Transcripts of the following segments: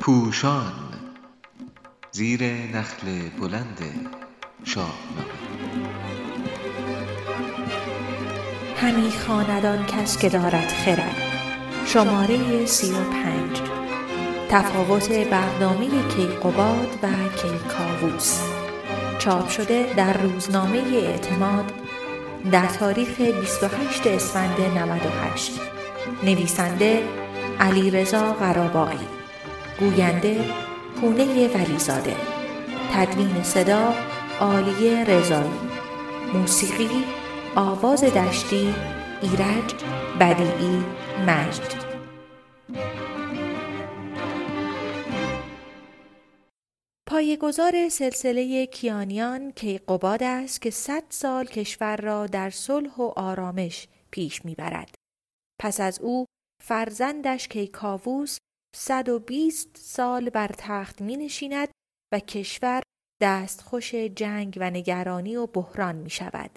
پوشان زیر نخل بلند شاهنامه همی خواند آن کس که دارد خرد. شماره سی و پنج. تفاوت برنامه کیقباد و کیکاووس. چاپ شده در روزنامه اعتماد در تاریخ 28 اسفند 98 نویسنده علیرضا قراباغی گوینده پونه ولیزاده تدوین صدا عالیه رضایی موسیقی آواز دشتی ایرج بدیعی مجد پایه‌گذار سلسله کیانیان کیقباد است که صد سال کشور را در صلح و آرامش پیش می‌برد. پس از او فرزندش کیکاووس صد و بیست سال بر تخت می نشیند و کشور دستخوش جنگ و نگرانی و بحران می شود.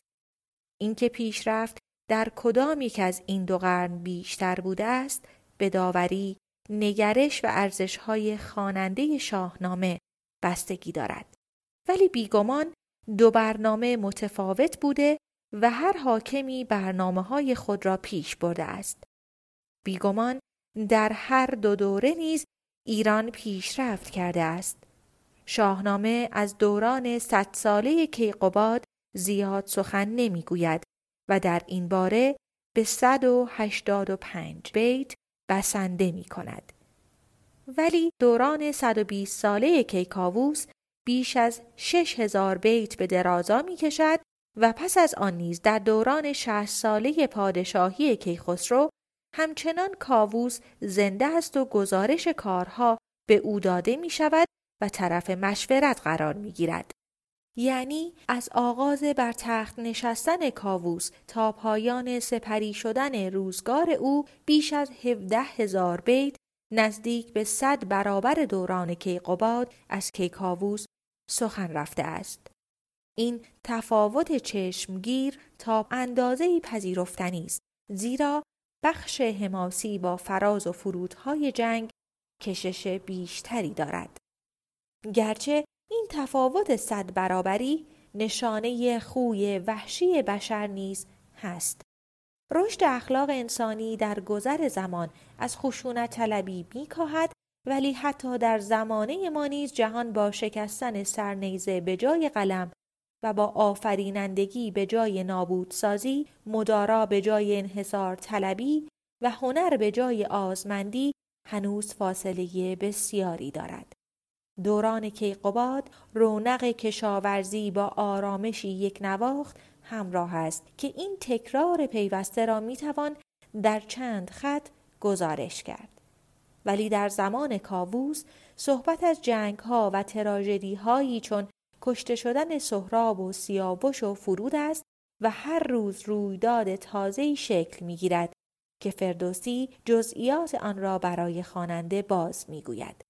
اینکه پیشرفت در کدام یک از این دو قرن بیشتر بوده است به داوری نگرش و ارزشهای خواننده شاهنامه بستگی دارد ولی بیگمان دو برنامه متفاوت بوده و هر حاکمی برنامه های خود را پیش برده است بیگمان در هر دو دوره نیز ایران پیشرفت کرده است شاهنامه از دوران صد ساله کیقباد زیاد سخن نمی‌گوید و در این باره به صد و هشتاد و پنج بیت بسنده می کند. ولی دوران 120 ساله کیکاووس بیش از 6000 بیت به درازا می کشد و پس از آن نیز در دوران 60 ساله پادشاهی کیخسرو همچنان کاووس زنده است و گزارش کارها به او داده می شود و طرف مشورت قرار می گیرد. یعنی از آغاز بر تخت نشستن کاووس تا پایان سپری شدن روزگار او بیش از هفده هزار بیت نزدیک به صد برابر دوران کیقباد از کیکاووس سخن رفته است. این تفاوت چشمگیر تا اندازه پذیرفتنی است زیرا بخش حماسی با فراز و فرودهای جنگ کشش بیشتری دارد. گرچه این تفاوت صد برابری نشانه خوی وحشی بشر نیز هست. رشد اخلاق انسانی در گذر زمان از خشونت طلبی میکاهد ولی حتی در زمانه ما نیز جهان با شکستن سرنیزه به جای قلم و با آفرینندگی به جای نابودسازی مدارا به جای انحصار طلبی و هنر به جای آزمندی هنوز فاصله بسیاری دارد. دوران کیقباد رونق کشاورزی با آرامشی یک نواخت همراه است که این تکرار پیوسته را می‌توان در چند خط گزارش کرد. ولی در زمان کاووس صحبت از جنگ ها و تراژدی هایی چون کشته شدن سهراب و سیاوش و فرود است و هر روز رویداد تازه‌ای شکل می‌گیرد که فردوسی جزئیات آن را برای خواننده باز می‌گوید.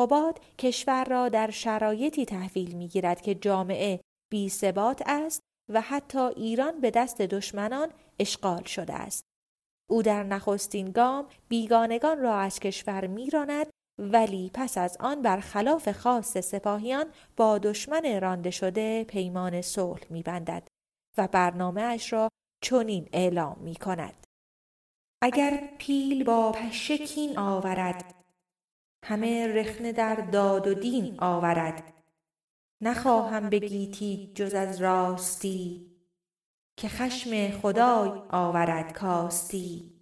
کیقوباد کشور را در شرایطی تحویل می گیرد که جامعه بی ثبات است و حتی ایران به دست دشمنان اشغال شده است. او در نخستین گام بیگانگان را از کشور میراند ولی پس از آن بر خلاف خاص سپاهیان با دشمن رانده شده پیمان صلح میبندد و برنامه اش را چنین اعلام می کند. اگر پیل با پشکین آورد همه رخنه در داد و دین آورد. نخواهم بگیتی جز از راستی که خشم خدای آورد کاستی.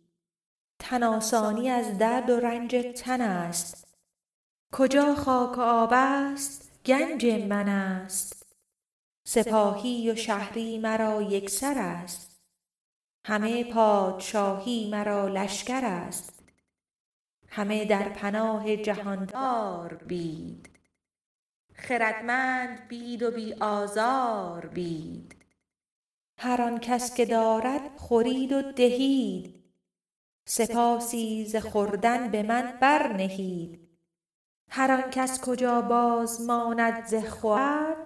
تناسانی از درد و رنج تن است. کجا خاک آب است؟ گنج من است. سپاهی و شهری مرا یکسر است. همه پادشاهی مرا لشکر است. همه در پناه جهاندار بید. خردمند بید و بی آزار بید. هر آن کس که دارد خورید و دهید. سپاسی ز خوردن به من برنهید. هر آن کس کجا باز ماند ز خورد.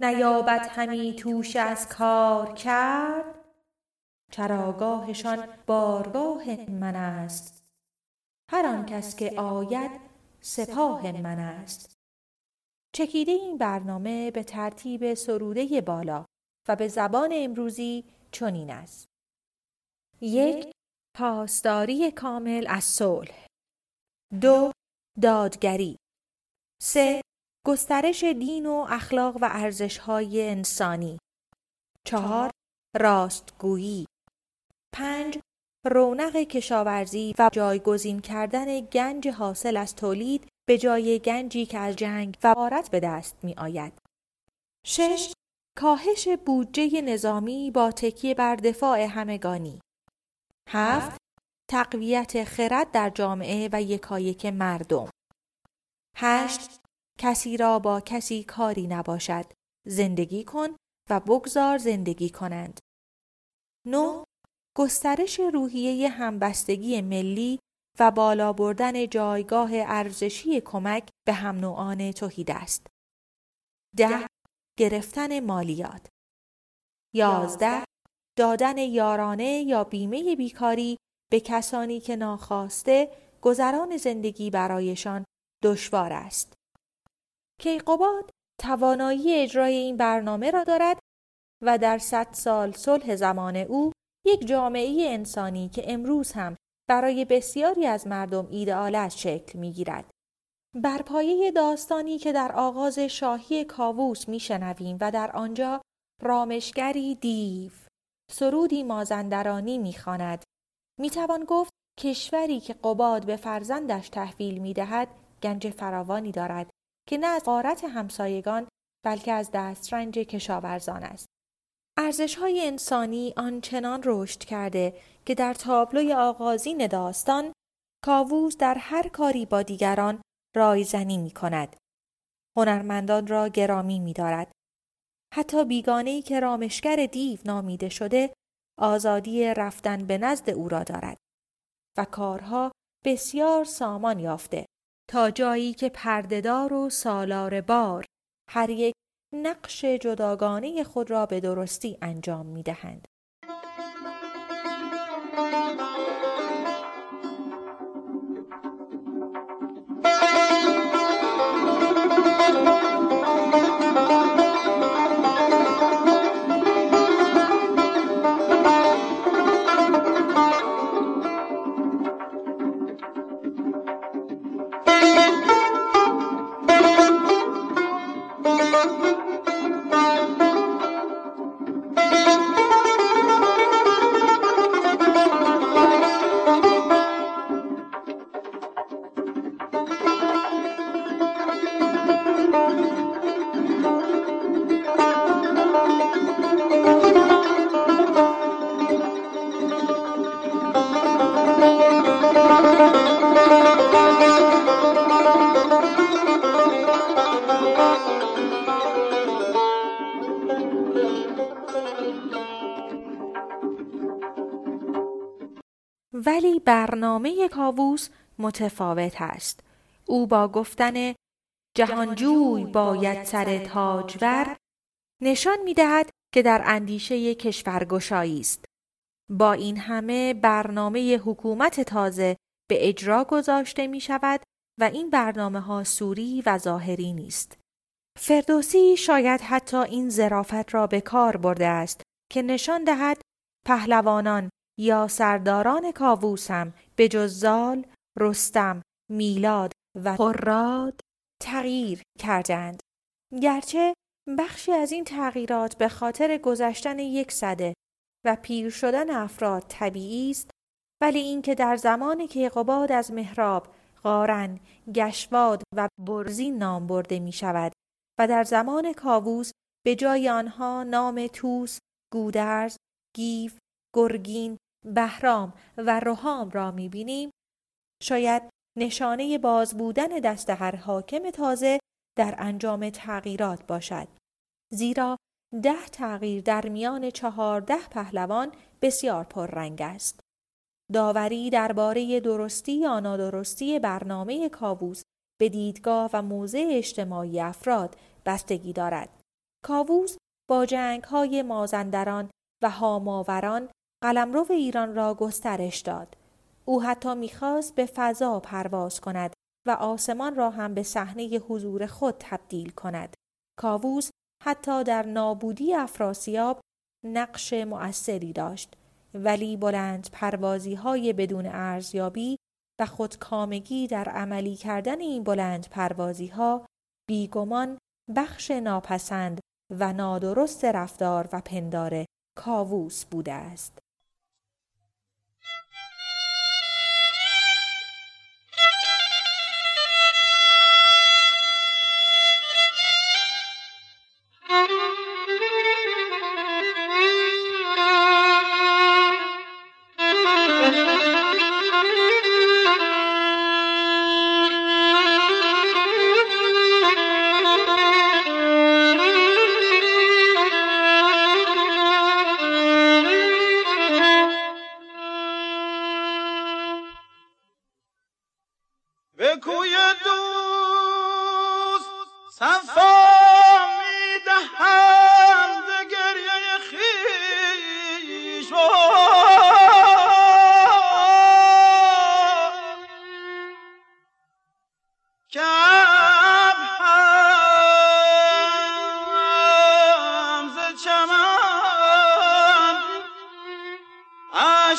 نیابد همی توشه از کار کرد. چراگاهشان بارگاه من است. هر آن کس که آید سپاه من است. چکیده این برنامه به ترتیب سروده بالا و به زبان امروزی چنین است. یک پاسداری کامل از صلح. دو دادگری. سه گسترش دین و اخلاق و ارزشهای انسانی. چهار راستگویی. پنج رونق کشاورزی و جایگزین کردن گنج حاصل از تولید به جای گنجی که از جنگ و غارت به دست می آید. شش کاهش بودجه نظامی با تکیه بر دفاع همگانی. هفت تقویت خرد در جامعه و یکایک مردم. هشت کسی را با کسی کاری نباشد. زندگی کن و بگذار زندگی کنند. نو گسترش روحیه همبستگی ملی و بالا بردن جایگاه ارزشی کمک به هم نوعان توحید است. ده گرفتن مالیات یازده دادن یارانه یا بیمه بیکاری به کسانی که ناخواسته گذران زندگی برایشان دشوار است. کیقوباد توانایی اجرای این برنامه را دارد و در صد سال صلح زمان او یک جامعه انسانی که امروز هم برای بسیاری از مردم ایدئالش شکل می گیرد. بر پایه داستانی که در آغاز شاهی کاووس میشنویم و در آنجا رامشگری دیو سرودی مازندرانی می‌خواند می‌توان گفت کشوری که قباد به فرزندش تحویل می‌دهد گنج فراوانی دارد که نه از غارت همسایگان بلکه از دسترنج کشاورزان است ارزش های انسانی آنچنان رشد کرده که در تابلوی آغازین داستان کاووس در هر کاری با دیگران رایزنی می کند. هنرمندان را گرامی می دارد. حتی بیگانه که رامشگر دیو نامیده شده آزادی رفتن به نزد او را دارد و کارها بسیار سامان یافته تا جایی که پردهدار و سالار بار هر یک نقش جداگانه خود را به درستی انجام می دهند. ولی برنامه کاووس متفاوت است. او با گفتن جهانجوی باید سر تاجور نشان می دهد که در اندیشه کشورگشایی است. با این همه برنامه حکومت تازه به اجرا گذاشته می شود و این برنامه ها سوری و ظاهری نیست. فردوسی شاید حتی این زرافت را به کار برده است که نشان دهد پهلوانان یا سرداران کاووس هم به جز زال، رستم، میلاد و قراد تغییر کردند. گرچه بخشی از این تغییرات به خاطر گذشتن یک صده و پیر شدن افراد طبیعی است ولی اینکه در زمان کیقوباد از مهراب قارن گشواد و برزین نام برده می شود و در زمان کاووس به جای آنها نام توس، گودرز، گیف، گرگین، بهرام و روحام را می بینیم شاید نشانه باز بودن دست هر حاکم تازه در انجام تغییرات باشد. زیرا ده تغییر در میان چهارده پهلوان بسیار پررنگ است. داوری درباره درستی یا نادرستی برنامه کاووس به دیدگاه و موضع اجتماعی افراد بستگی دارد. کاووس با جنگ های مازندران و هاماوران قلمرو ایران را گسترش داد. او حتی می‌خواست به فضا پرواز کند و آسمان را هم به صحنه حضور خود تبدیل کند. کاووس حتی در نابودی افراسیاب نقش مؤثری داشت ولی بلند پروازی های بدون ارزیابی و خودکامگی در عملی کردن این بلند پروازی ها بیگمان بخش ناپسند و نادرست رفتار و پندار کاووس بوده است.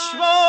Krishna